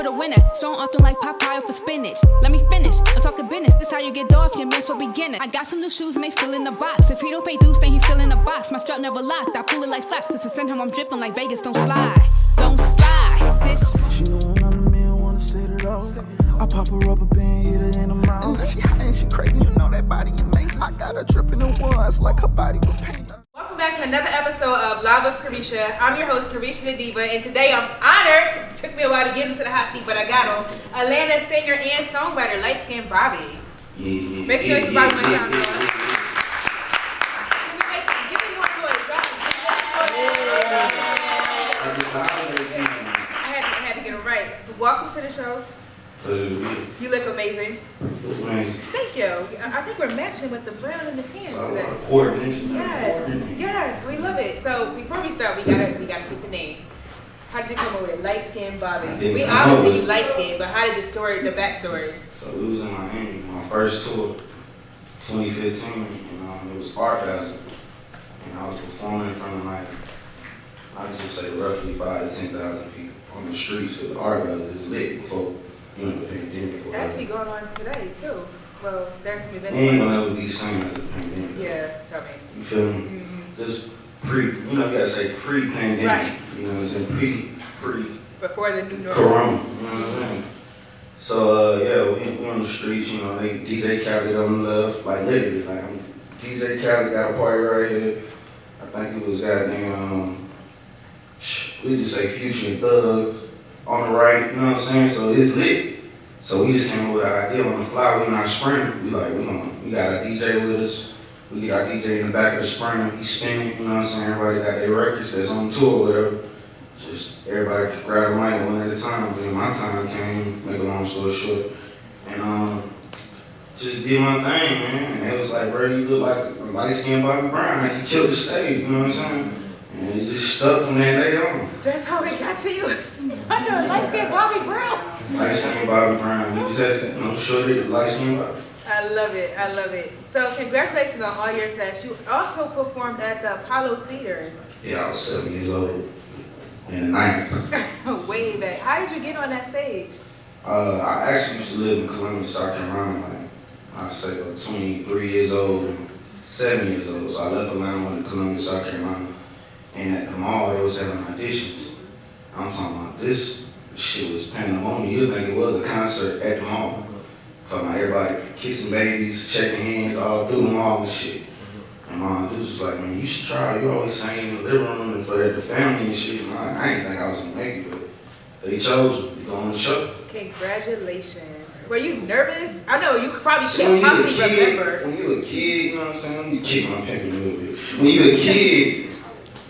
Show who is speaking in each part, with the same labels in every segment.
Speaker 1: for the winner. So I'm often like Popeye for spinach. Let me finish. I'm talking business. This how you get off your man, so beginner. I got some new shoes and they still in the box. If he don't pay dues, then he's still in the box. My strap never locked. I pull it like slaps. Cause to send him, I'm dripping like Vegas. Don't slide. Don't slide. This.
Speaker 2: She know when I'm in, wanna set it off. I pop a rubber band, hit her in the mouth. She hot and she crazy, you know that body amazing. I got her tripping in ones like her body was painted.
Speaker 3: Welcome back to another episode of Live with Carisha. I'm your host, Carisha the Diva, and today I'm honored. Took me a while to get into the hot seat, but I got him. Atlanta singer and songwriter, light skinned Bobby.
Speaker 4: Yeah, yeah,
Speaker 3: Make noise for Bobby
Speaker 4: yeah, yeah, yeah.
Speaker 3: Give me, like, give me more noise. Y'all-
Speaker 4: I just- I always see them.
Speaker 3: I had, to, I had to get it right. So welcome to the show.
Speaker 4: You.
Speaker 3: Look amazing. Thank you. I I think we're matching with the brown and the tan today.
Speaker 4: coordination.
Speaker 3: Yes, yes, we love it. So before we start, we gotta we gotta keep the name. How did you come up with it? Light skinned Bobby.
Speaker 4: Didn't
Speaker 3: We
Speaker 4: come up
Speaker 3: obviously
Speaker 4: with
Speaker 3: you light skinned, but how did the story, the backstory?
Speaker 4: So in Miami, my first tour, 2015, and um, it was Art And I was performing in front of like, I just say roughly five to 10,000 people on the streets. Because Art Basel is lit before, you the pandemic.
Speaker 3: It's
Speaker 4: or
Speaker 3: actually going on today too. Well, there's some events.
Speaker 4: We ain't
Speaker 3: going on.
Speaker 4: gonna be the same as the pandemic.
Speaker 3: Yeah, tell me.
Speaker 4: You feel me?
Speaker 3: hmm
Speaker 4: Just pre, you know, you gotta say pre-pandemic.
Speaker 3: Right.
Speaker 4: You know what I'm saying? Pre, pre,
Speaker 3: Before the new normal.
Speaker 4: corona. You know what I'm saying? So, uh, yeah, we, we on the streets, you know, they, DJ Khaled on the left, like literally, like, I'm- DJ Khaled got a party right here. I think it was goddamn, um, we just say Future and Thug on the right, you know what I'm saying? So it's lit. So we just came up with an idea on the fly, we not sprinting. We like, we gonna, we got a DJ with us. We our DJ in the back of the sprinter, he's spinning, you know what I'm saying? Everybody got their records that's on tour, or whatever. Just everybody grab a mic one at a time. Then my time came, make a long story short. And um, just did my thing, man. And it was like, bro, you look like a light skinned Bobby Brown. Like you killed the stage, you know what I'm saying? And it just stuck from that day on.
Speaker 3: That's how it got to you. I know, light skinned Bobby Brown.
Speaker 4: Light skinned Bobby Brown. You just had to, you know, light skinned Bobby.
Speaker 3: I love it. I love it. So congratulations on all your success. You also performed at the Apollo Theater
Speaker 4: Yeah, I was seven years old in the 90s.
Speaker 3: way back. How did you get on that stage?
Speaker 4: Uh, I actually used to live in Columbus, South Carolina. Like, I say about 23 years old and seven years old. So I left Atlanta, went to Columbus, South Carolina. And at the mall, they was having auditions. I'm talking about this shit was pandemonium. You'd think it was a concert at the mall. Talking about everybody kissing babies, shaking hands all through the mall and shit. And my dude was like, man, you should try. You always sing in the living room and for the family and shit. And I, I didn't think I was gonna make it, but they chose me to go on the show.
Speaker 3: Congratulations. Were you nervous? I know you probably can't
Speaker 4: when you a
Speaker 3: possibly
Speaker 4: kid,
Speaker 3: remember.
Speaker 4: when you a kid, you know what I'm saying? Let me kick my pimp a little bit. When you a kid,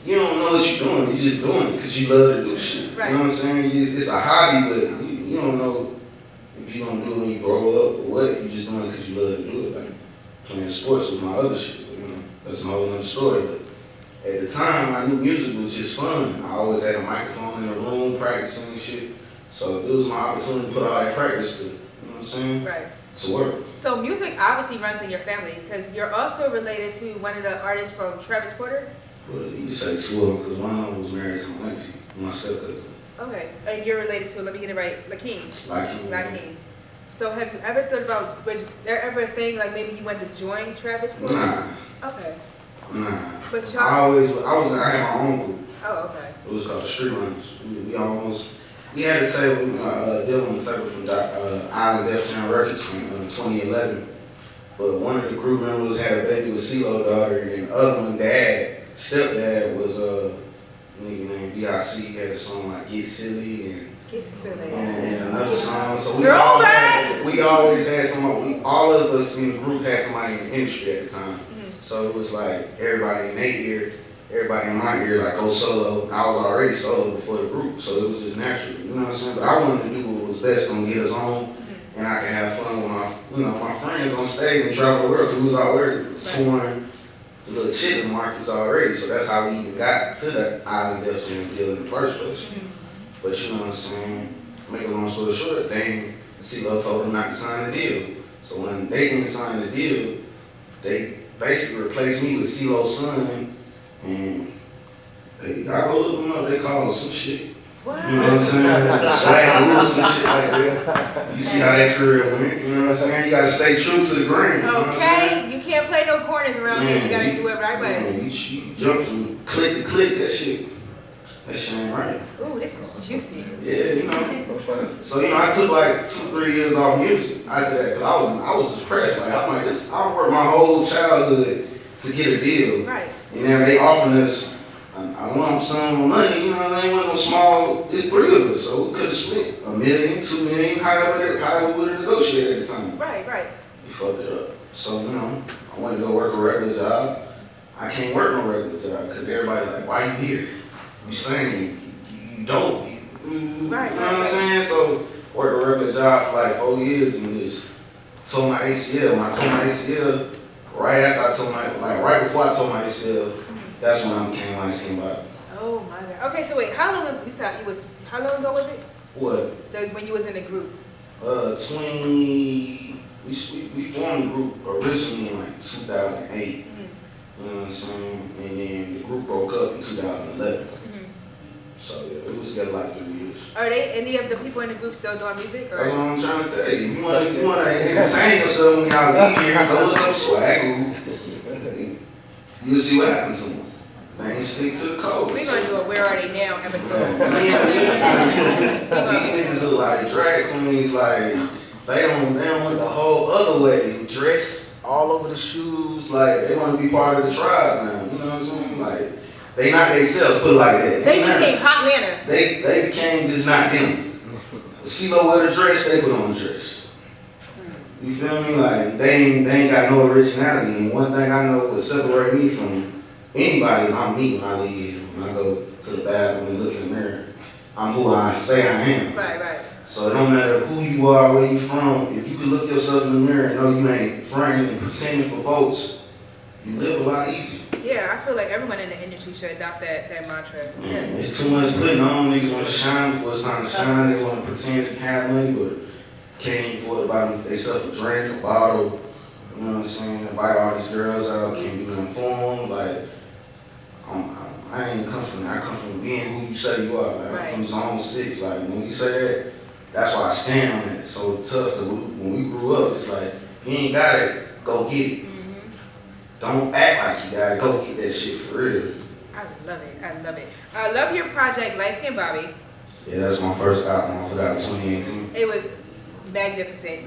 Speaker 4: you don't know what you're doing. You're just doing it because you love to do shit.
Speaker 3: Right.
Speaker 4: You know what I'm saying? You, it's a hobby, but you, you don't know if you gonna do it when you grow up or what. You just doing it because you love to do it. Like playing sports with my other shit. You know, that's a whole other story. But at the time, I knew music was just fun. I always had a microphone in the room practicing and shit. So it was my opportunity to put all that practice to, you know what I'm saying?
Speaker 3: Right.
Speaker 4: To work.
Speaker 3: So music obviously runs in your family because you're also related to one of the artists from Travis Porter.
Speaker 4: Well, you say them because one of was married to my auntie, my.
Speaker 3: Okay. And you're related to, let me get it right, Lakeem.
Speaker 4: Like him.
Speaker 3: Lakeem. So have you ever thought about, was there ever a thing like maybe you wanted to join Travis Porter?
Speaker 4: Nah,
Speaker 3: Okay.
Speaker 4: nah.
Speaker 3: But
Speaker 4: I
Speaker 3: y'all,
Speaker 4: always, I was, I had my own group.
Speaker 3: oh, okay.
Speaker 4: It was called Street Runners. We, we almost, we had a table, uh, deal on the table from Doc, uh, Island Def Jam Records in uh, 2011. But one of the group members had a baby with CeeLo daughter, and the other one, dad, stepdad, was a nigga named V.I.C. He had a song like Get Silly and
Speaker 3: Get silly.
Speaker 4: and another song. So we
Speaker 3: Girl,
Speaker 4: all had, we always had someone. We all of us in the group had somebody in the industry at the time.
Speaker 3: Mhm.
Speaker 4: So it was like everybody in their ear, everybody in my ear, like go solo. I was already solo before the group, so it was just natural. You know what I'm saying? But I wanted to do what was best gonna get us home, and I could have fun with my, you know, my friends on stage and travel the world. 'cause we was already touring the little chitlin markets already, so that's how we even got to that island Def Jam deal in the first place. Mm-hmm. But you know what I'm saying? Make a long story short, they CeeLo told them not to sign the deal. So when they didn't sign the deal, they basically replaced me with CeeLo's son, and they, I go look them up. They called some shit.
Speaker 3: What?
Speaker 4: You know what I'm saying? Swag loose and shit like that. You see how that career went, you know what I'm saying? You gotta stay true to the grain, you know what I'm?
Speaker 3: Okay, you can't play no corners around here. You gotta do it right way.
Speaker 4: Man, you, you jump from click to click, that shit, that shit ain't right.
Speaker 3: Ooh, this is juicy.
Speaker 4: Yeah, you know. So, you know, I took like two, three years off music after that, cause I was, I was depressed. Like, I'm like, this, I worked my whole childhood to get a deal.
Speaker 3: Right.
Speaker 4: And then they offering us I lump sum of money, you know, they ain't want no small, it's three of us, so we could have split a million, two million, however, however we would have negotiated at the time.
Speaker 3: Right, right.
Speaker 4: We fucked it up. So, you know, I wanted to go work a regular job. I can't work no regular job because everybody like, why you here? You sing, you, you dope. You, mm,
Speaker 3: Right,
Speaker 4: you know
Speaker 3: right,
Speaker 4: what I'm saying? So, worked a regular job for like four years and just told my ACL. When I tore my ACL, right after I told my, like right before I told my ACL, that's when I became light skin body.
Speaker 3: Oh my god. Okay, so wait, how long ago you said it was? How long ago was it?
Speaker 4: What?
Speaker 3: The, when you was in the group?
Speaker 4: Uh, 20, we, we, formed the group originally in like 2008.
Speaker 3: Mhm,
Speaker 4: You know what I'm saying? And then the group broke up in 2011.
Speaker 3: mhm.
Speaker 4: So yeah, we was together like three years.
Speaker 3: Are they any of the people in the group still doing music?
Speaker 4: That's what I'm trying to tell you. You wanna, you wanna entertain yourself when y'all leave here, go look up swag. You'll see what happens to them. They ain't stick to the code.
Speaker 3: we're gonna do a Where Are They Now episode?
Speaker 4: Yeah, These niggas look like drag queens, like they don't they don't want the whole other way. Dress all over the shoes, like they want to be part of the tribe now. You know what I'm saying? Like they not themselves, put it like that.
Speaker 3: They
Speaker 4: not-
Speaker 3: became Hot Lana.
Speaker 4: They they became just not them. CeeLo wear the dress, they put on the dress. You feel me? Like they ain't they ain't got no originality. And one thing I know would separate me from anybody is I'm me when I leave. When I go to the bathroom and look in the mirror, I'm who I say I am.
Speaker 3: Right, right.
Speaker 4: So it don't matter who you are, where you from. If you can look yourself in the mirror and know you ain't fronting and pretending for votes, you live a lot easier.
Speaker 3: Yeah, I feel like everyone in the industry should adopt that, that mantra. Yeah.
Speaker 4: it's too much putting on. Niggas want to shine before it's time to shine. They want to pretend to have money, but can't afford to buy themselves a drink, a bottle. You know what I'm saying? Invite all these girls out, can't be informed. Like, I'm, I'm, I ain't come from that. I come from being who you say you are. Like,
Speaker 3: Right.
Speaker 4: I'm from zone six. Like, when you say that, that's why I stand on it. So tough. Cause we, when we grew up, it's like, you ain't got it, go get it.
Speaker 3: Mhm.
Speaker 4: Don't act like you got it, go get that shit for real.
Speaker 3: I love it. I love it. I love your project, Light Skin Bobby.
Speaker 4: Yeah, that's my first album. I forgot 2018.
Speaker 3: It was magnificent.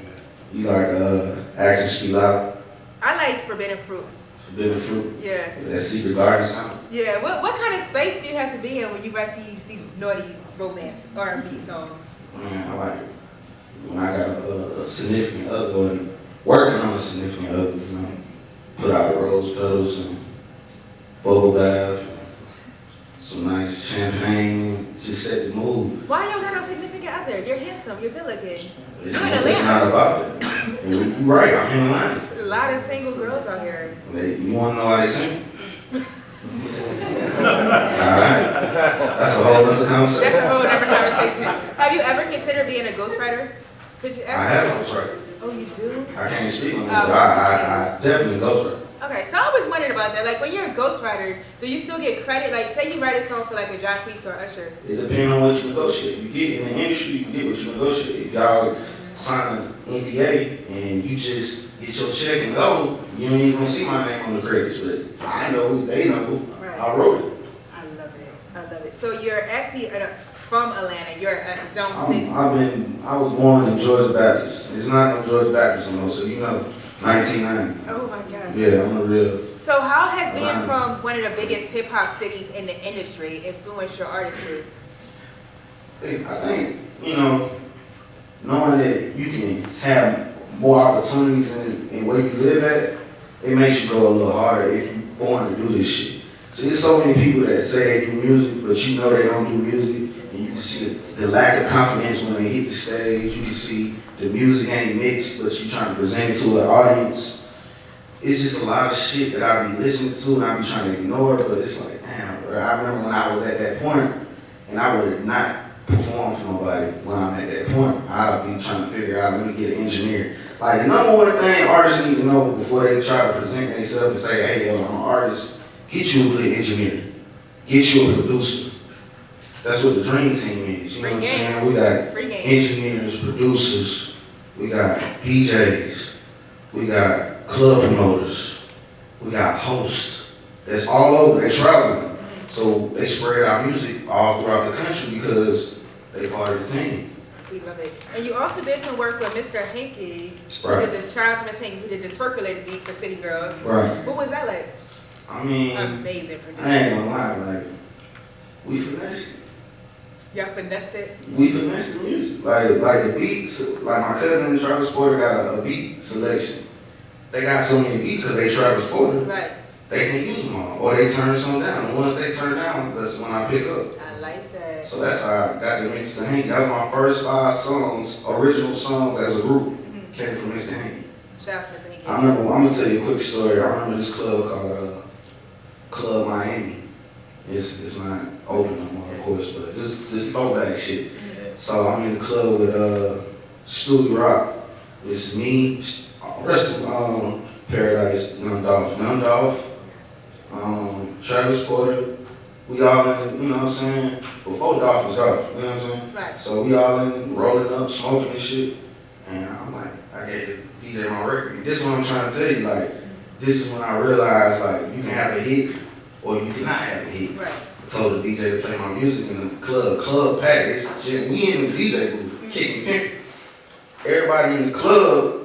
Speaker 4: You like uh, Action Speak Loud,
Speaker 3: I like Forbidden Fruit.
Speaker 4: Forbidden Fruit,
Speaker 3: Yeah.
Speaker 4: that Secret Garden sound.
Speaker 3: Yeah. What what kind of space do you have to be in when you write these these naughty romance R and B songs?
Speaker 4: Man, I like it. When I got a, a significant other and working on a significant other, you know, put out rose petals and bubble bath, some nice champagne, just set the mood.
Speaker 3: Why you don't got no significant other? You're handsome. You're good looking.
Speaker 4: It's,
Speaker 3: You're in
Speaker 4: it's
Speaker 3: Atlanta.
Speaker 4: not about it. And you you right, I'm in.
Speaker 3: There's a lot of single girls out here.
Speaker 4: They, you wanna know why they sing? Alright, that's a whole other conversation.
Speaker 3: That's a whole other conversation. Have you ever considered being a ghostwriter? Could you
Speaker 4: I have those right.
Speaker 3: Oh, you do?
Speaker 4: I can't speak on it,
Speaker 3: Oh,
Speaker 4: but I, I, I definitely for.
Speaker 3: Okay, so I always wondered about that. Like, when you're a ghostwriter, do you still get credit? Like, say you write a song for like a Jacquees or Usher.
Speaker 4: It depends on what you negotiate. You get in the industry, you get what you negotiate. If y'all sign an NDA and you just get your check and go, you ain't even gonna see my name on the credits, but I know, they know,
Speaker 3: Right.
Speaker 4: I wrote it.
Speaker 3: I love it. I love it. So you're actually uh, from Atlanta. You're at Zone
Speaker 4: I'm,
Speaker 3: Six.
Speaker 4: I've been, I was born in Georgia Baptist. It's not no Georgia Baptist no more, so you know, 1990.
Speaker 3: Oh my God.
Speaker 4: Yeah, I'm a real,
Speaker 3: So how has being
Speaker 4: Atlanta.
Speaker 3: from one of the biggest hip hop cities in the industry influenced your artistry?
Speaker 4: I think, you know, knowing that you can have more opportunities in, in where you live at, it makes you go a little harder if you're born to do this shit. So there's so many people that say they do music, but you know they don't do music, and you can see the, lack of confidence when they hit the stage. You can see the music ain't mixed, but you're trying to present it to an audience. It's just a lot of shit that I be listening to and I be trying to ignore, but it's like, damn, bro. I remember when I was at that point, and I would not perform for nobody when I'm at that point. I'll be trying to figure out, let me get an engineer. Like the number one thing artists need to know before they try to present themselves and say, hey, yo, I'm an artist, get you a good engineer. Get you a producer. that's what the dream team is. You know
Speaker 3: Free
Speaker 4: what I'm
Speaker 3: game.
Speaker 4: saying? We got engineers, producers, we got DJs, we got club promoters, we got hosts. That's all over. They travel. So they spread out music all throughout the country because they part of the team.
Speaker 3: We love it. And you also did some work with Mr. Hanky. Who
Speaker 4: Right.
Speaker 3: did the to Mr. Hanky who did the twerkulator beat for City Girls.
Speaker 4: Right.
Speaker 3: What was that like?
Speaker 4: I mean,
Speaker 3: Amazing
Speaker 4: I ain't gonna lie, like, we finessed it.
Speaker 3: Y'all finessed it.
Speaker 4: We finessed the music. Like, like the beats, like my cousin Travis Porter got a, a beat selection. They got so many beats because they Travis Porter,
Speaker 3: Right.
Speaker 4: They can use them all. Or they turn some down. Once they turn down, that's when I pick up.
Speaker 3: I like that.
Speaker 4: So that's how I got the Mr. Hank. That was my first five songs, original songs as a group,
Speaker 3: Mhm.
Speaker 4: came from Mr. Hank.
Speaker 3: Shout out to. Hanky.
Speaker 4: I remember, I'm gonna tell you a quick story. I remember this club called uh, Club Miami. It's, it's not open no more, of course, but this, this throwback shit. So I'm in the club with uh, Stuey Rock. It's me, rest of um, Paradise, Young Dolph, um, Travis Porter. We all in, you know what I'm saying? Before Dolph was off, you know what I'm saying?
Speaker 3: Right.
Speaker 4: So we all in, rolling up, smoking and shit. And I'm like, I gave the DJ my record. This is what I'm trying to tell you. Like, this is when I realized, like, you can have a hit or you cannot have a hit.
Speaker 3: Right.
Speaker 4: I told the DJ to play my music in the club, club pack. It's shit. We in the DJ booth, kicking pimp. Everybody in the club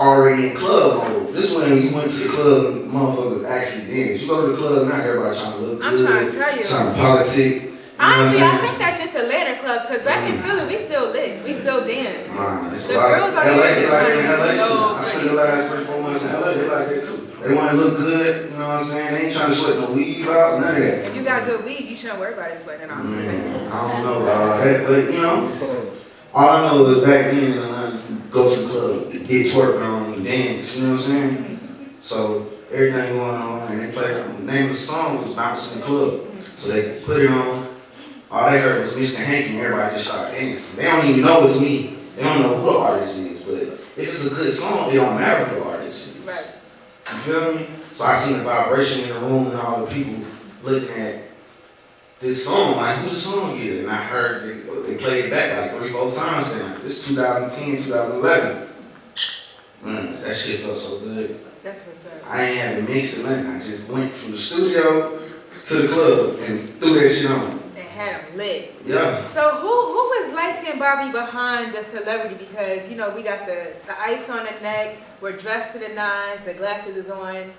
Speaker 4: already in club mode. This when you went to the club, motherfuckers actually dance. You go to the club now, everybody trying to look good.
Speaker 3: I'm
Speaker 4: good.
Speaker 3: trying to tell you.
Speaker 4: Trying to politic. You know
Speaker 3: Honestly, I think that's just Atlanta clubs, because back in mm. Philly, we still lit. We still dance.
Speaker 4: Nah, it's
Speaker 3: The
Speaker 4: a lot.
Speaker 3: girls out
Speaker 4: LA,
Speaker 3: here
Speaker 4: they like in LA too.
Speaker 3: so
Speaker 4: I spent the last three, four months in LA. They like it too. They want to look good. You know what I'm saying? They ain't trying to sweat no weave out. None of that.
Speaker 3: If you got good weed, you shouldn't worry about it sweating. I'm just saying.
Speaker 4: Man, I don't know about that, but you know, all I know is back then, and I go to clubs, get twerking on, dance. You know what I'm saying? So everything going on, and they play. The name of the song was "Bounce in the Club," so they put it on. All they heard was Mr. Hanky, and everybody just started dancing. They don't even know it's me. They don't know who the artist is, but if it's a good song, it don't matter who the artist is.
Speaker 3: Right.
Speaker 4: You feel me? So I seen the vibration in the room and all the people looking at this song, like who the song is, and I heard they, they played it back like three, four times now. This 2010, 2011. Man, mm, that shit felt so good.
Speaker 3: That's what's up.
Speaker 4: I ain't had to mix it nothing. I just went from the studio to the club and threw that shit on.
Speaker 3: And had them lit.
Speaker 4: Yeah.
Speaker 3: So who who was light skinned Bobby behind the celebrity? Because you know we got the the ice on the neck, we're dressed to the nines, the glasses is on.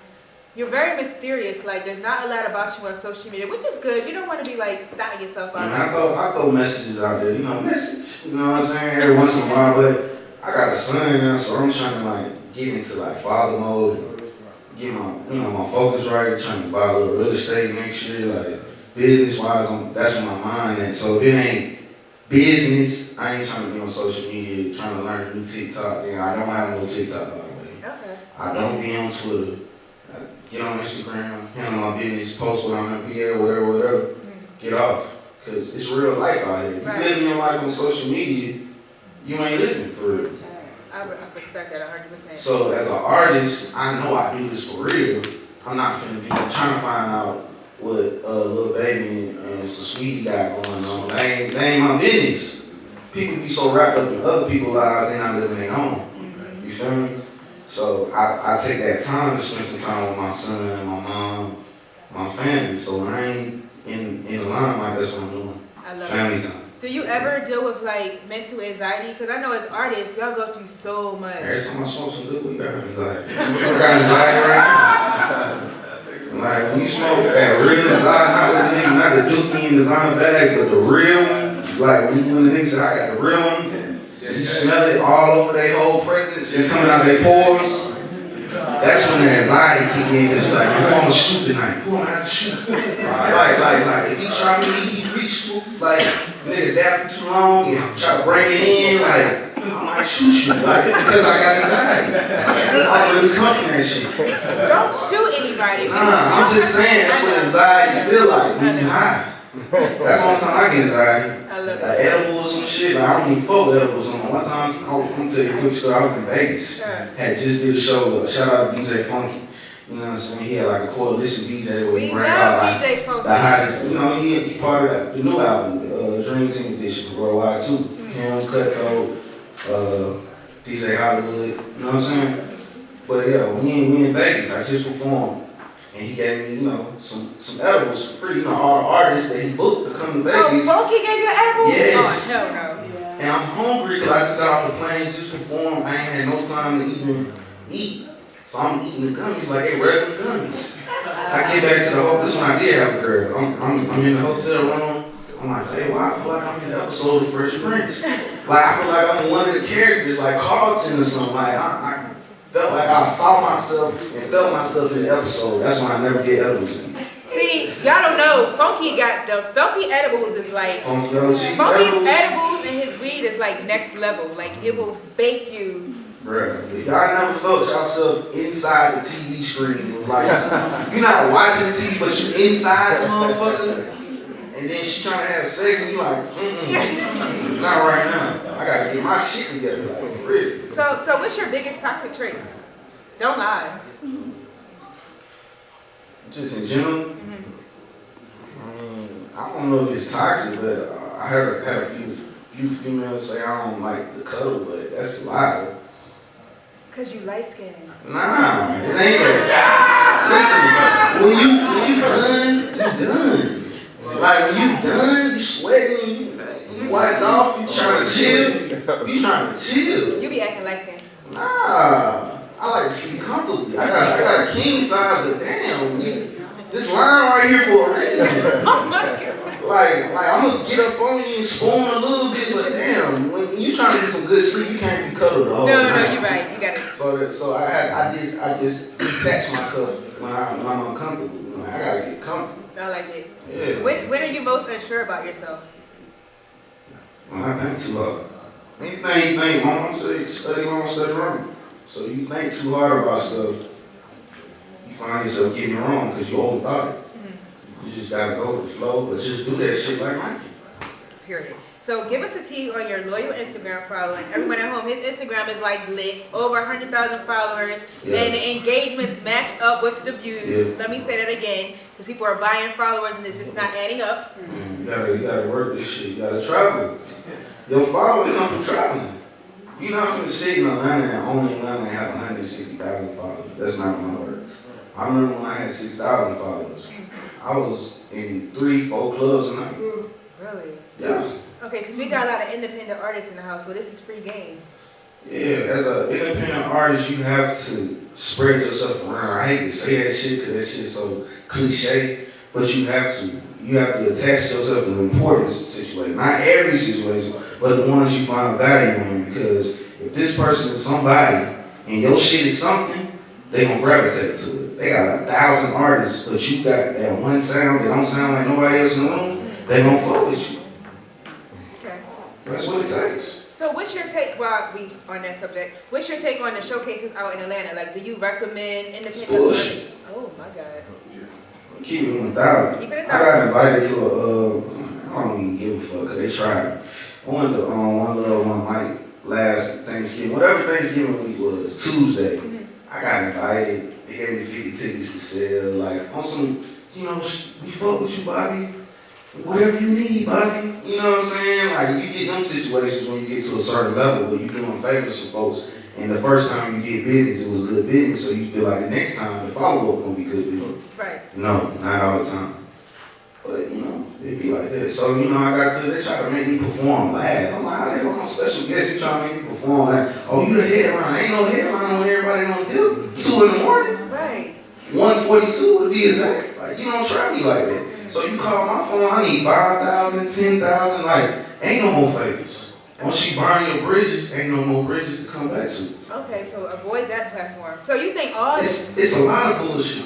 Speaker 3: You're very mysterious. Like there's not a lot about you on social media, which is good. You don't want to be like dotting yourself
Speaker 4: And I
Speaker 3: out.
Speaker 4: throw, I throw messages out there, you know, message, you know what I'm saying, every once in a while, but I got a son now, so I'm trying to like get into like father mode, and get my, you know, my focus right, trying to buy a little real estate next year, like business wise, I'm, that's my mind at. So if it ain't business, I ain't trying to be on social media, trying to learn a new TikTok, and I don't have no TikTok by the way.
Speaker 3: Okay.
Speaker 4: I don't be on Twitter. Get on Instagram, handle my business, post what I'm gonna be at, whatever, whatever. Get off. Cause it's real life out here. If you
Speaker 3: Right.
Speaker 4: living your life on social media, you ain't living for real.
Speaker 3: I, re- I respect that 100. percent
Speaker 4: So as an artist, I know I do this for real. I'm not finna be trying to find out what uh, little baby and sweetie got going on. That ain't, that ain't my business. People be so wrapped up in other people's lives, they not living their own. You feel me? So I, I take that time to spend some time with my son, my mom, my family. So when I ain't in, in the limelight, that's what I'm doing.
Speaker 3: I love it.
Speaker 4: Family time.
Speaker 3: Do you ever deal with like mental anxiety? Because I know as artists, y'all go through so much.
Speaker 4: Every time I smoke some good, we got anxiety. We got anxiety right now. Like when you smoke that real design, not the nigga, not the Dookie and designer bags, but the real one. Like when the nigga say I got the real one, you smell it all over their whole presence and coming out of their pores. That's when the anxiety kick in, cause like, who wanna shoot tonight? Who have to shoot? Like, like, like, if you try me, he reach, like, nigga you too long, and try to bring it in, like, I might shoot you, like, because I got anxiety. I'm really comfortable that shit.
Speaker 3: Don't shoot anybody.
Speaker 4: Nah, I'm just saying, that's what anxiety feel like, when you high. That's the only time I get anxiety.
Speaker 3: I love
Speaker 4: Like
Speaker 3: it.
Speaker 4: edibles and shit, like, I don't even fuck with edibles on. One time, I'll tell you a quick story, I was in Vegas
Speaker 3: Sure.
Speaker 4: had just did a show, uh, shout out to DJ Funky. You know what I'm saying? He had like a coalition DJ where
Speaker 3: We
Speaker 4: he bring out
Speaker 3: love
Speaker 4: like
Speaker 3: DJ
Speaker 4: the hottest. You know, he he part of that, the new album, uh, Dream Team Edition, Worldwide too. Him, Cutthroat, uh, DJ Hollywood. You know what I'm saying? But yeah, we in, we in Vegas, I just performed. And he gave me, you know, some some edibles for free. You know, all the artists that he booked to come to
Speaker 3: Oh,
Speaker 4: Vegas.
Speaker 3: Funky gave you an edible?
Speaker 4: Yes.
Speaker 3: Oh, hell no.
Speaker 4: And I'm hungry because I just got off the plane, just performed. I ain't had no time to even eat. So I'm eating the gummies like they regular gummies. I came back to the hotel. This one I did have a girl. I'm, I'm, I'm in the hotel room. I'm like, hey, why I feel like I'm in the episode of Fresh Prince? Like I feel like I'm one of the characters, like Carlton or something. Like I, I felt like I saw myself and felt myself in the episode. That's why I never get edibles.
Speaker 3: See, y'all don't know, Funky got the Funky edibles is like
Speaker 4: Funky
Speaker 3: Funky's
Speaker 4: edibles.
Speaker 3: edibles and his weed is like next level. Like it will bake you.
Speaker 4: Bruh, if y'all never felt yourself inside the TV screen, like you're not watching TV, but you're inside the motherfucker, and then she trying to have sex, and you like, mm not right now. I gotta get my shit together, real.
Speaker 3: So, so what's your biggest toxic trait? Don't lie.
Speaker 4: Just in general, mm-hmm. I mean, I don't know if it's toxic, but I heard had a few few females say I don't like the cuddle, but that's a lie.
Speaker 3: Cause you light skinned.
Speaker 4: Nah, it ain't that. Listen, when you when you done, you done. Like when you done, you sweating, you wiped off, you trying to chill. You trying to chill.
Speaker 3: You be acting light skinned.
Speaker 4: Nah, I like to sleep comfortably. I got I got a king side, but damn, nigga, this line right here for a reason.
Speaker 3: Oh my god.
Speaker 4: Like, like I'm gonna get up on you and spoon a little bit, but damn, when you trying to get some good sleep, you can't be cuddled the whole
Speaker 3: No,
Speaker 4: night.
Speaker 3: no, you're right. You got it.
Speaker 4: So, so I had, I just, I just detach myself when I, when I'm uncomfortable. Like, I gotta get comfortable.
Speaker 3: I like it.
Speaker 4: Yeah.
Speaker 3: When, when are you most unsure about yourself?
Speaker 4: When I think too hard. Anything you think wrong, say study wrong, study wrong. So you think too hard about stuff, you find yourself getting it wrong because you overthought it. Mm-hmm. You just gotta go with the flow, but just do that shit like Nike.
Speaker 3: Period. So give us a T on your loyal Instagram following. Everyone at home, his Instagram is like lit, over 100,000 followers,
Speaker 4: Yeah.
Speaker 3: and the engagements match up with the views.
Speaker 4: Yeah.
Speaker 3: Let me say that again, because people are buying followers and it's just not adding up.
Speaker 4: Man, you gotta, you gotta work this shit. You gotta travel. Your followers come from traveling. You're not finna sit in Atlanta and only Atlanta have 160,000 followers. That's not gonna work. I remember when I had 6,000 followers. I was in three, four clubs a night.
Speaker 3: Really?
Speaker 4: Yeah.
Speaker 3: Okay, because we got a lot of independent artists in the house, so this is free game.
Speaker 4: Yeah, as an independent artist, you have to spread yourself around. I hate to say that shit because that shit's so cliche, but you have to. You have to attach yourself to important situations. Not every situation, but the ones you find value in. Because if this person is somebody and your shit is something, they gonna gravitate to it. They got a thousand artists, but you got that one sound that don't sound like nobody else in the room. They gonna fuck with you. That's what it takes.
Speaker 3: So what's your take, while we on that subject, what's your take on the showcases out in Atlanta? Like, do you recommend independent
Speaker 4: Bullshit.
Speaker 3: Oh my God.
Speaker 4: Keep it one thousand.
Speaker 3: Keep it a
Speaker 4: I got
Speaker 3: thousand.
Speaker 4: invited to a, uh, I don't even give a fuck, 'cause they tried. I went to, um, one little one night last Thanksgiving, whatever Thanksgiving week was, Tuesday.
Speaker 3: Mhm.
Speaker 4: I got invited, they gave me fifty tickets to sell, like, on some, you know, sh- we fuck with you, Bobby. Whatever you need, Bobby. You know what I'm saying? Like, you get them situations when you get to a certain level where you doing favors for folks. And the first time you get business, it was good business, so you feel like the next time, the follow-up gonna be good business.
Speaker 3: Right.
Speaker 4: No, not all the time. But you know, it'd be like that. So you know, I got to they try to make me perform last. I'm like, how they want special guest? You trying to make me perform last? Oh, you the headline? Ain't no headline when everybody gonna do. Two in the morning,
Speaker 3: Right.
Speaker 4: one forty-two to be exact. Like you don't try me like that. So you call my phone, I need five thousand, ten thousand. Like ain't no more favors. Once she burn your bridges, ain't no more bridges to come back to.
Speaker 3: Okay, so avoid that platform. So you think all
Speaker 4: It's it's a lot of bullshit.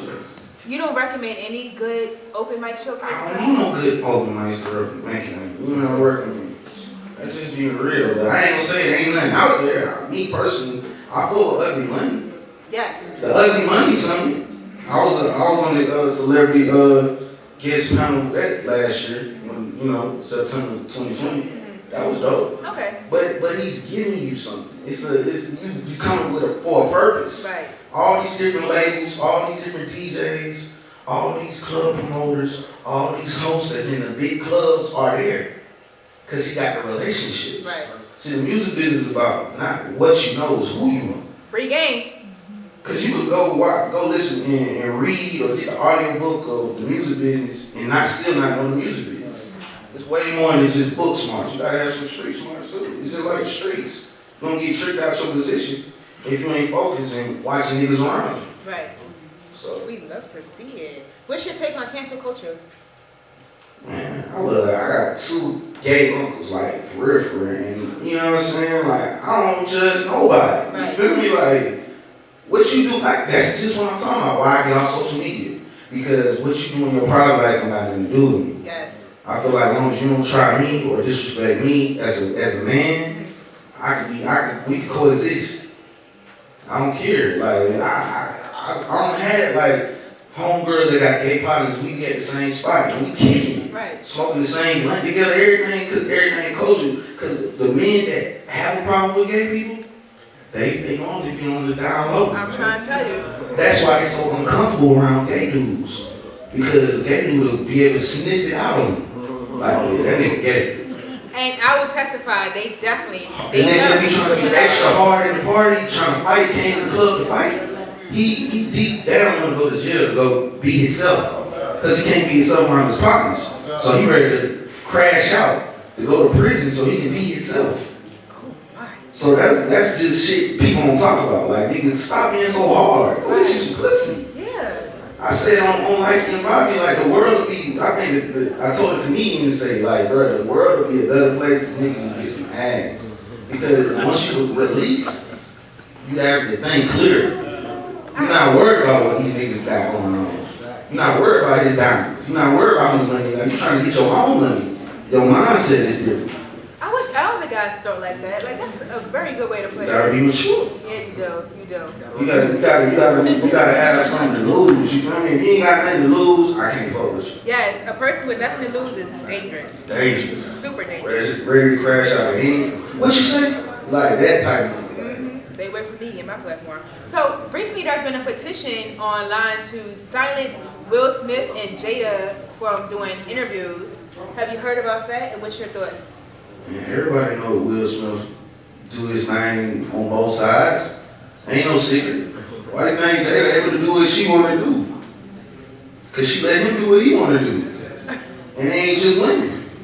Speaker 3: You don't recommend any good open mic showcase?
Speaker 4: I
Speaker 3: showcases?
Speaker 4: don't know no good open mic to make it. You know, working. That's just being real. But I ain't gonna say it ain't nothing out there. Me personally, I feel with ugly money.
Speaker 3: Yes.
Speaker 4: The ugly money, something. I was a, I was on the uh, celebrity uh, guest panel that last year, when you know September 2020. Mm-hmm. That was dope.
Speaker 3: Okay,
Speaker 4: But but he's giving you something. It's a it's you you coming with a for a purpose.
Speaker 3: right,
Speaker 4: All these different labels, all these different DJs, all these club promoters, all these hosts that's in the big clubs are there. Cause he got the relationships.
Speaker 3: right.
Speaker 4: See the music business is about not what you know, is who you know.
Speaker 3: Free game.
Speaker 4: Cause you could go watch, go listen and, and read or get the audio book of the music business and not still not know the music business. It's way more than just book smarts. You gotta have some street smarts too. It's just like streets. You gonna get tricked out your position if you ain't focusing watching niggas around you.
Speaker 3: Right.
Speaker 4: So
Speaker 3: We'd love to see it. What's your take on cancel culture?
Speaker 4: man, I love it. I got two gay uncles, like for real, for real. And you know what I'm saying? Like I don't judge nobody.
Speaker 3: Right.
Speaker 4: You feel me? Like what you do, like that's just what I'm talking about. Why I get on social media. Because what you do in your private life got nothing to do with me.
Speaker 3: Yes.
Speaker 4: I feel like as long as you don't try me or disrespect me as a as a man, I could be I could we could coexist. I don't care. Like I I, I, I don't have like homegirls that got gay partners. We get the same spot and we kicking,
Speaker 3: Right.
Speaker 4: smoking the same blunt together, everything because everything culture. Because the men that have a problem with gay people, they they only be on the down low.
Speaker 3: I'm trying to tell you.
Speaker 4: That's why they so uncomfortable around gay dudes. Because a gay dude will be able to sniff it out of them. Like, oh, that nigga gay.
Speaker 3: And I will testify, they definitely, they
Speaker 4: And then they be trying to be extra hard in the party, trying to fight, came to the club to fight. He, he deep down want to go to jail to go be himself. Because he can't be himself around his partners. So he ready to crash out, to go to prison so he can be himself. So that, that's just shit people don't talk about. Like, nigga, stop being so hard. Go get you some pussy.
Speaker 3: Yeah.
Speaker 4: I said on, on Light Skin Bobby, like the world would be, I think, that the, I told the comedian to say, like, bro, the world would be a better place if niggas get some ass. Because once you release, you have the thing clear. You're not worried about what these niggas got going on. You're not worried about his diamonds. You're not worried about his money. Like, you're trying to get your own money. Your mindset is different.
Speaker 3: I wish all the guys thought like that. Like, that's a very good way to
Speaker 4: You
Speaker 3: put
Speaker 4: gotta
Speaker 3: it.
Speaker 4: be mature.
Speaker 3: Yeah, you do, you do.
Speaker 4: You gotta, you gotta, you gotta, you gotta have something to lose. You feel me? If you ain't got nothing to lose, I can't fuck with you.
Speaker 3: Yes, a person with nothing to lose is dangerous.
Speaker 4: Dangerous.
Speaker 3: Super dangerous.
Speaker 4: Ready, ready to crash out of any. What you say? Like that type of.
Speaker 3: hmm Stay away from me and my platform. So recently, there's been a petition online to silence Will Smith and Jada from doing interviews. Have you heard about that? And what's your thoughts?
Speaker 4: Everybody know Will Smith do his thing on both sides. Ain't no secret. Why do you think Jada able to do what she wanna do? Cause she let him do what he wanna do. And he ain't just.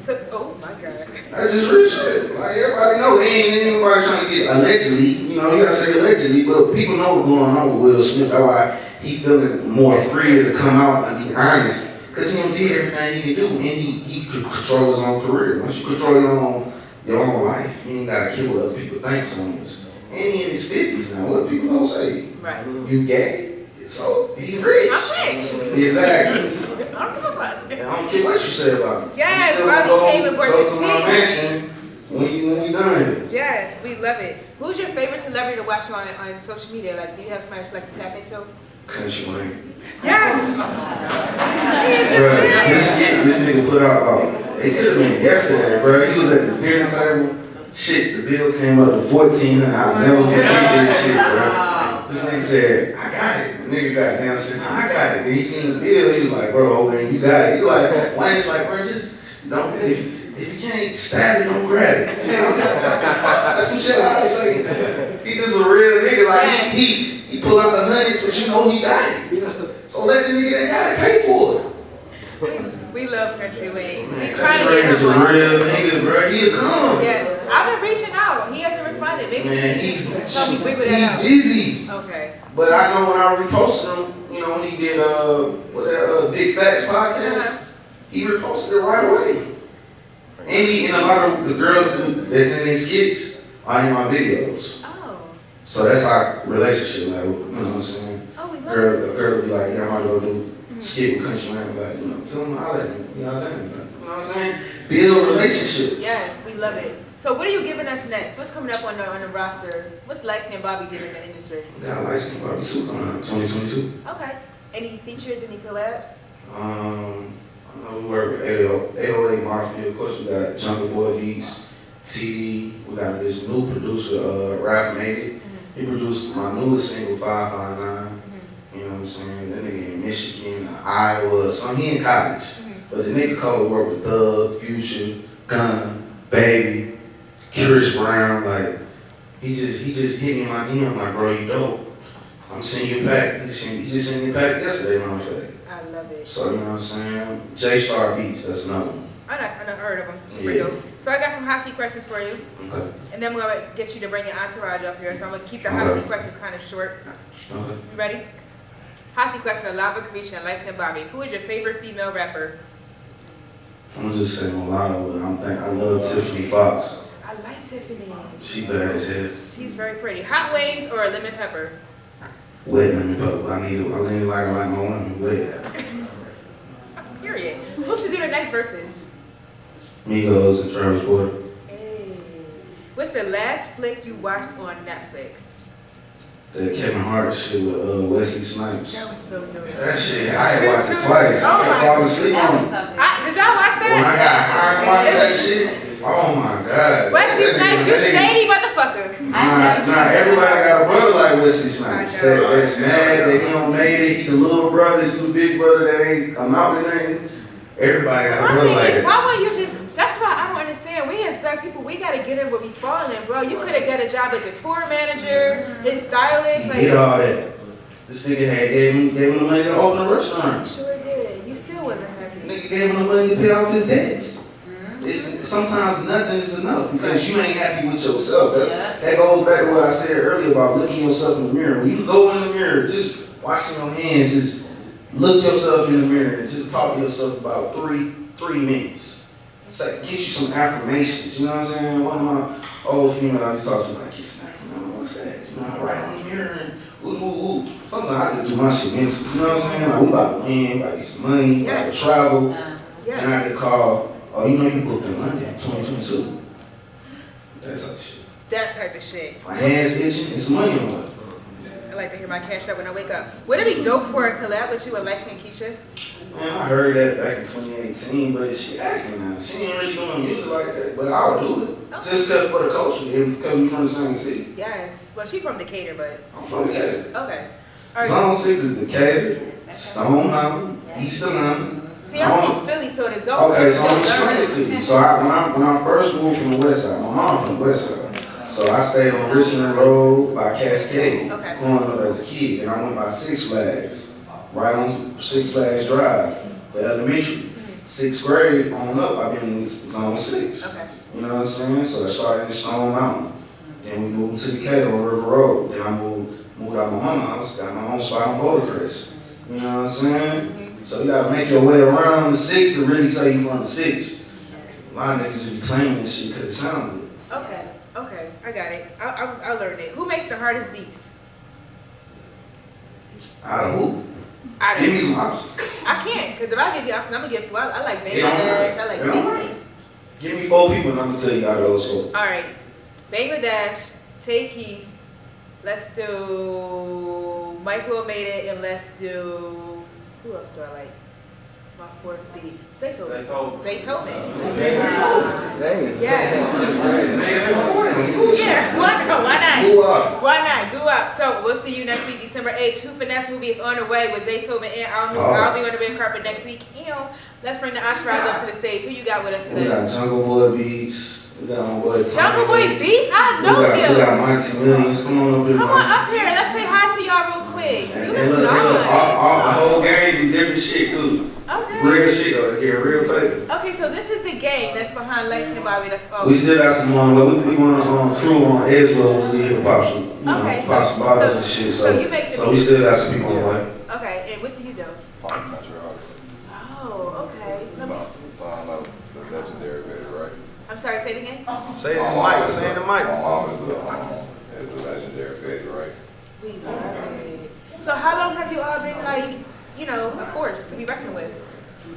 Speaker 3: So, oh my God.
Speaker 4: That's just real shit. Like everybody know, he ain't nobody trying to get allegedly. You know, you gotta say allegedly, but people know what's going on with Will Smith. That's why he feeling more free to come out and be honest. Cause he done did everything he can do, and he he could control his own career. Once you control your own your own life, you ain't gotta care what other people think so much. And he in his fifties now. What people gonna say?
Speaker 3: Right.
Speaker 4: You gay? So he's rich.
Speaker 3: I'm rich.
Speaker 4: Exactly.
Speaker 3: I don't give a fuck.
Speaker 4: And I don't care what you say about him.
Speaker 3: Yes, Bobby
Speaker 4: go-
Speaker 3: came and brought
Speaker 4: to my when you when we done.
Speaker 3: Yes, we love it. Who's your favorite celebrity to watch on, on social media? Like, do you have somebody you like to tap into?
Speaker 4: Country Wayne.
Speaker 3: Yes. He is
Speaker 4: Bruh, this
Speaker 3: amazing.
Speaker 4: this nigga put out, oh, it could have been yesterday, bro. He was at the dinner table. Shit, the bill came up to fourteen, and I'll never forget this shit, bro. This nigga said, I got it. The nigga got down said, I got it. And he seen the bill, he was like, bro, man, you got it. He like, Wayne's like, bro, just don't, if, if you can't stab it, don't grab it. That's some shit I say. He just a real nigga, like, he, he, he pull out the honeys, but you know he got it. So let the nigga that got it pay for it.
Speaker 3: We love Country Wayne. We
Speaker 4: Man,
Speaker 3: trying to get him
Speaker 4: a
Speaker 3: on.
Speaker 4: real nigga, bro. He'll come.
Speaker 3: Yeah, I've been reaching out. He hasn't responded. Maybe
Speaker 4: Man,
Speaker 3: he
Speaker 4: he's,
Speaker 3: can help me wiggle that
Speaker 4: he's
Speaker 3: out.
Speaker 4: busy.
Speaker 3: Okay.
Speaker 4: But I know when I reposted him, you know, when he did, uh, what that, uh, Big Facts podcast,
Speaker 3: Uh-huh.
Speaker 4: he reposted it right away. And he, and a lot of the girls do- that's in these skits are in my videos.
Speaker 3: Oh.
Speaker 4: So that's our relationship, like, you know what I'm saying?
Speaker 3: Oh, we love
Speaker 4: Girl, a girl will be like, yeah, I'm gonna go do skit with country man, like, you know, tell him holler at me, you know what I'm saying? You know what I'm saying? Build relationships.
Speaker 3: Yes, we love it. So what are you giving us next? What's coming up on the on the roster? What's Light Skin Bobby giving the industry?
Speaker 4: Yeah, I like Skin Barbie Soup coming out 2022.
Speaker 3: Okay. Any features? Any collabs?
Speaker 4: Um, Know we work with 808 Mafia. Of course, we got Jungle Boy Beats, TD. We got this new producer, uh, Rap Made It. He produced my newest single, 559. You know what I'm saying? That nigga in Michigan, Iowa, so he in college. But the nigga Cole work with Thug, Future, Gun, Baby, Chris Brown, like, he just, he just hit me my DM, like, bro, you dope. I'm sending you a pack. He, sent, he just sent me a pack yesterday, matter of fact.
Speaker 3: Love.
Speaker 4: So, you know what I'm saying? J Star Beats, that's another one.
Speaker 3: I know, I know, heard of them. Super
Speaker 4: Yeah.
Speaker 3: dope. So I got some hot seat questions for you,
Speaker 4: Okay.
Speaker 3: and then we're gonna get you to bring your entourage up here. So I'm gonna keep the hot
Speaker 4: Okay.
Speaker 3: seat questions kind of short.
Speaker 4: Okay.
Speaker 3: You ready? Hot seat question: Lava and Light Skin Bobby. Who is your favorite female rapper?
Speaker 4: I'm gonna just say but I'm think I love Tiffany Foxx.
Speaker 3: I like Tiffany.
Speaker 4: She bad as hell.
Speaker 3: She's very pretty. Hot wings or a lemon pepper?
Speaker 4: Wet lemon pepper. I need. I lean like I like my women wet.
Speaker 3: Period. Who should do the next verses?
Speaker 4: Migos and Travis Porter.
Speaker 3: Hey. What's the last flick you watched on Netflix?
Speaker 4: That Kevin Hart shit with uh, Wesley Snipes.
Speaker 3: That was so good.
Speaker 4: That shit, I had watched it twice.
Speaker 3: Oh
Speaker 4: I
Speaker 3: my-
Speaker 4: kept falling asleep on it.
Speaker 3: Did y'all watch
Speaker 4: When I got high and watched that shit, oh my god.
Speaker 3: Wesley
Speaker 4: That
Speaker 3: Snipes,
Speaker 4: nigga-
Speaker 3: you
Speaker 4: that
Speaker 3: shady motherfucker.
Speaker 4: Nah, nah, everybody got a brother like Wesley Snipes.
Speaker 3: I
Speaker 4: That, that's mad that he don't made it. He the little brother, you the big brother that ain't come out with nothing. Everybody got a
Speaker 3: My
Speaker 4: brother
Speaker 3: thing
Speaker 4: like
Speaker 3: is,
Speaker 4: that.
Speaker 3: why wouldn't you just? That's why I don't understand. We as black people, we gotta get in where we fall in, bro. You could have got a job as a tour manager, mm-hmm. his stylist,
Speaker 4: He
Speaker 3: like.
Speaker 4: did all that. This nigga had gave him, gave him the money to open a restaurant.
Speaker 3: Sure did. You still wasn't happy.
Speaker 4: Nigga gave him the money to pay off his debts. It's, sometimes nothing is enough because you ain't happy with yourself. That's, that goes back to what I said earlier about looking yourself in the mirror. When you go in the mirror, just washing your hands, just look yourself in the mirror and just talk to yourself about three three minutes. Say, get you some affirmations. You know what I'm saying? One of my old female I just talked to, like, get some affirmations. What's that? You know, I write on the mirror and ooh, ooh, ooh. Sometimes I just do my shit mentally. You know what I'm saying? Like, we about to win, we about to get some money, we about to travel. And I
Speaker 3: Yes.
Speaker 4: get call, oh, you know you booked in London, 2022. That type of shit.
Speaker 3: That type of shit.
Speaker 4: My hands itching, it's money on it.
Speaker 3: I like to hear my cash up when I wake up. Would it be dope for a collab with you and Light Skin Keisha?
Speaker 4: Man, I heard that back in 2018, but she acting now. She ain't really doing music like that, but I would do it. Oh. Just cause for the culture, and because we from the same city.
Speaker 3: Yes. Well, she's from Decatur, but
Speaker 4: I'm from Decatur.
Speaker 3: okay. All right.
Speaker 4: Zone 6 is Decatur, Stone Mountain, East Atlanta.
Speaker 3: See, I'm from oh. Philly, so the zone.
Speaker 4: Okay, so I'm explaining to you. So I, when I when I first moved from the west side, my mom from the west side. So I stayed on Richmond Road by Cascade,
Speaker 3: Okay.
Speaker 4: growing up as a kid. And I went by Six Flags, right on Six Flags Drive for elementary. Mm-hmm. Sixth grade on up, I've been in zone six.
Speaker 3: Okay.
Speaker 4: You know what I'm saying? So I started in Stone Mountain. Then we moved to Decatur on River Road. Then I moved moved out my mama's house, got my own spot on Bouldercrest. You know what I'm saying? Mm-hmm. So you gotta make your way around the six to really say you from the six. A lot of niggas just be claiming this shit because it sounds good.
Speaker 3: Okay. Okay. I got it. I, I, I learned it. Who makes the hardest beats?
Speaker 4: Out of who?
Speaker 3: I
Speaker 4: Give me some options.
Speaker 3: I can't, because if I give you options, I'm gonna give you. I, I like
Speaker 4: It don't
Speaker 3: Bangladesh. I like
Speaker 4: It don't
Speaker 3: Take
Speaker 4: matter. Give me four people and I'm gonna tell you out of those four.
Speaker 3: All right. Bangladesh, Take Heath. Let's do Mike Will made it, and let's do who else do I like? My fourth beat. Zaytoven. Zaytoven. Yes. Yeah. Why no? Why not?
Speaker 4: Who up?
Speaker 3: Why not? Go up. So we'll see you next week, December 8th. Two Finesse movie is on the way with Zaytoven and I'll,
Speaker 4: Oh.
Speaker 3: I'll be on the red carpet next week. Ew. Let's bring the entourage up to the stage. Who you got with us
Speaker 4: We
Speaker 3: today?
Speaker 4: got Jungle Boy Beats. We got my boy
Speaker 3: Jungle Boy Beats? I
Speaker 4: We
Speaker 3: know
Speaker 4: got, we
Speaker 3: you.
Speaker 4: got Monty Williams. Come on up here,
Speaker 3: Come on up here. Let's say hi to y'all real quick.
Speaker 4: And,
Speaker 3: You
Speaker 4: and
Speaker 3: look
Speaker 4: and look, all, all, the whole game do different shit too.
Speaker 3: Okay.
Speaker 4: Real shit though, here, real paper.
Speaker 3: Okay, so this is the game that's behind Skin Bobby. That's all.
Speaker 4: We still got some on, we, we want to um, crew on Edgewell when we leave the pop you know,
Speaker 3: Okay, so-
Speaker 4: pop some bottles
Speaker 3: so-
Speaker 4: and shit.
Speaker 3: so
Speaker 4: So,
Speaker 3: you make the
Speaker 4: so we still got some people on the way.
Speaker 3: Okay, and what do you do? Oh, okay. Let me-
Speaker 5: Son of the legendary Betty Wright.
Speaker 3: I'm sorry, say it again.
Speaker 6: Say it in the mic, say it in the mic.
Speaker 5: My mom is the, um, is the legendary Betty Wright.
Speaker 3: We love it. So how long have you all been like, you know, a force to be reckoned with?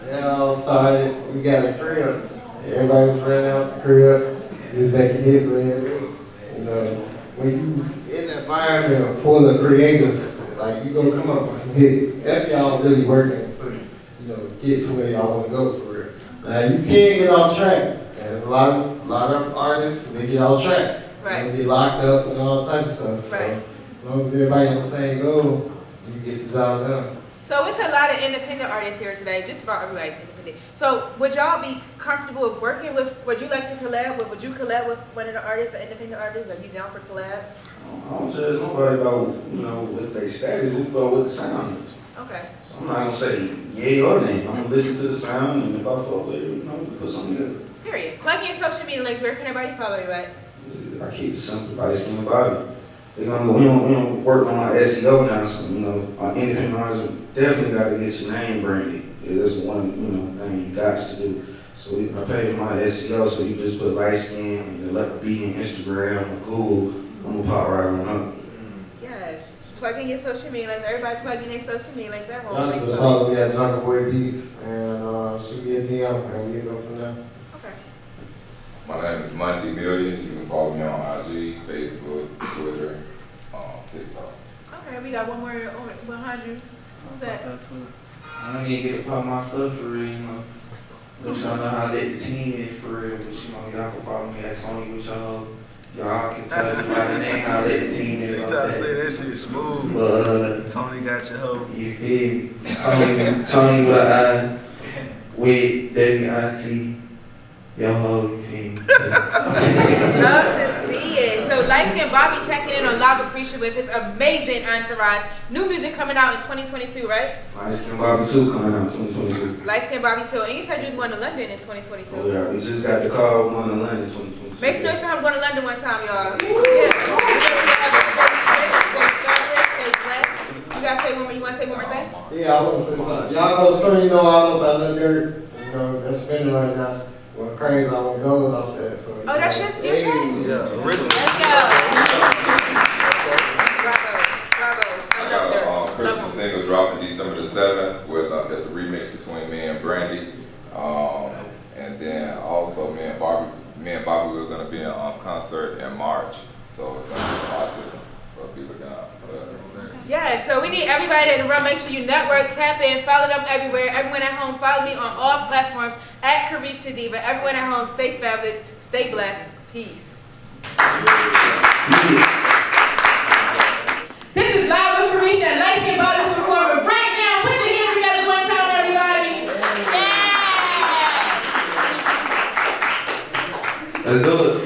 Speaker 7: It all started, we got a crib. Everybody was renting out the crib. We was making hits with it. You know, when you in an environment full of creators, like you gonna come up with some hits. If y'all really working to, you know, get to where y'all wanna go for real. Now you can't get off track. And a lot, a lot of artists, they get off track.
Speaker 3: Right.
Speaker 7: They get locked up and all types of stuff, so
Speaker 3: Right.
Speaker 7: as long as everybody on the same goal, you get the job done.
Speaker 3: So it's a lot of independent artists here today, just about everybody's independent. So would y'all be comfortable with working with, would you like to collab with, would you collab with one of the artists or independent artists? Are you down for collabs?
Speaker 4: I don't judge nobody about, you know, what they status, we go with the sound. Is.
Speaker 3: Okay.
Speaker 4: So I'm not gonna say yay or nay, I'm gonna listen to the sound, and if I fuck with it, you know, we put something together.
Speaker 3: Period. Plug in social media links. Where can everybody follow you at?
Speaker 4: I keep it simple, by skin body. They gonna, we don't, we don't work on our SEO now, so, you know, our independent artists, definitely gotta get your name branded. Yeah, That's one, you know, thing you got to do. So we- I pay for my SEO, so you just put light skin, and you let be in Instagram or Google, I'm gonna pop right on up.
Speaker 3: Yes. Plug in your social media links. Everybody plug in their social media links at home.
Speaker 7: Y'all
Speaker 3: Like,
Speaker 7: just follow me at Jungle Boy Beats and, uh, shoot me a DM and we go from there.
Speaker 3: Okay.
Speaker 5: My name is Monty Millions. You can follow me on IG, Facebook, Twitter, um, TikTok.
Speaker 3: Okay, we got one more over behind you. Who's that?
Speaker 8: I don't need to get upon my stuff for real, you know. Let y'all know how that team is for real, but you know, y'all can follow me at Tony with y'all. Y'all can tell me by the name how that team is.
Speaker 6: You
Speaker 8: on
Speaker 6: try to
Speaker 8: that.
Speaker 6: say that shit smooth.
Speaker 8: But,
Speaker 6: Tony got your hoe.
Speaker 8: you feel me? Tony, Tony with I, with W-I-T,
Speaker 3: Love to see it. So light skin Bobby checking in on Lava Creature with his amazing entourage. New music coming out in 2022, right?
Speaker 4: Light Skin Bobby two coming out twenty twenty-two.
Speaker 3: Light skin Bobby too. And you said you was going to London in 2022.
Speaker 4: Oh yeah, we just got the call, one in London twenty twenty-two.
Speaker 3: Make some noise for him going to London one time, y'all. Yeah. You guys say one more, you wanna say one more thing?
Speaker 7: Yeah, I want to say something. Y'all know Spring, you know, I know about Lil Dirt, you know, that's spinning right now. Well, crazy, I want gold off that, so.
Speaker 3: Oh, that's your- your track?
Speaker 6: Yeah, original.
Speaker 3: Let's go. Bravo, bravo. I
Speaker 5: I got
Speaker 3: her.
Speaker 5: a
Speaker 3: Love
Speaker 5: Christmas
Speaker 3: her.
Speaker 5: single dropping December the seventh with, uh, that's a remix between me and Brandy. Um, and then also me and Bobby, me and Bobby, we're gonna be in, um, concert in March. So it's gonna be a lot to them. So be looking out for that.
Speaker 3: Yeah, so we need everybody in the room. Make sure you network, tap in, follow them everywhere. Everyone at home, follow me on all platforms at Carisha Diva. Everyone at home, stay fabulous, stay blessed. Peace. This is live with Carisha and Light Skin Bobby's performing right now. Put your hands together one time, everybody. Yeah!
Speaker 4: Let's do it.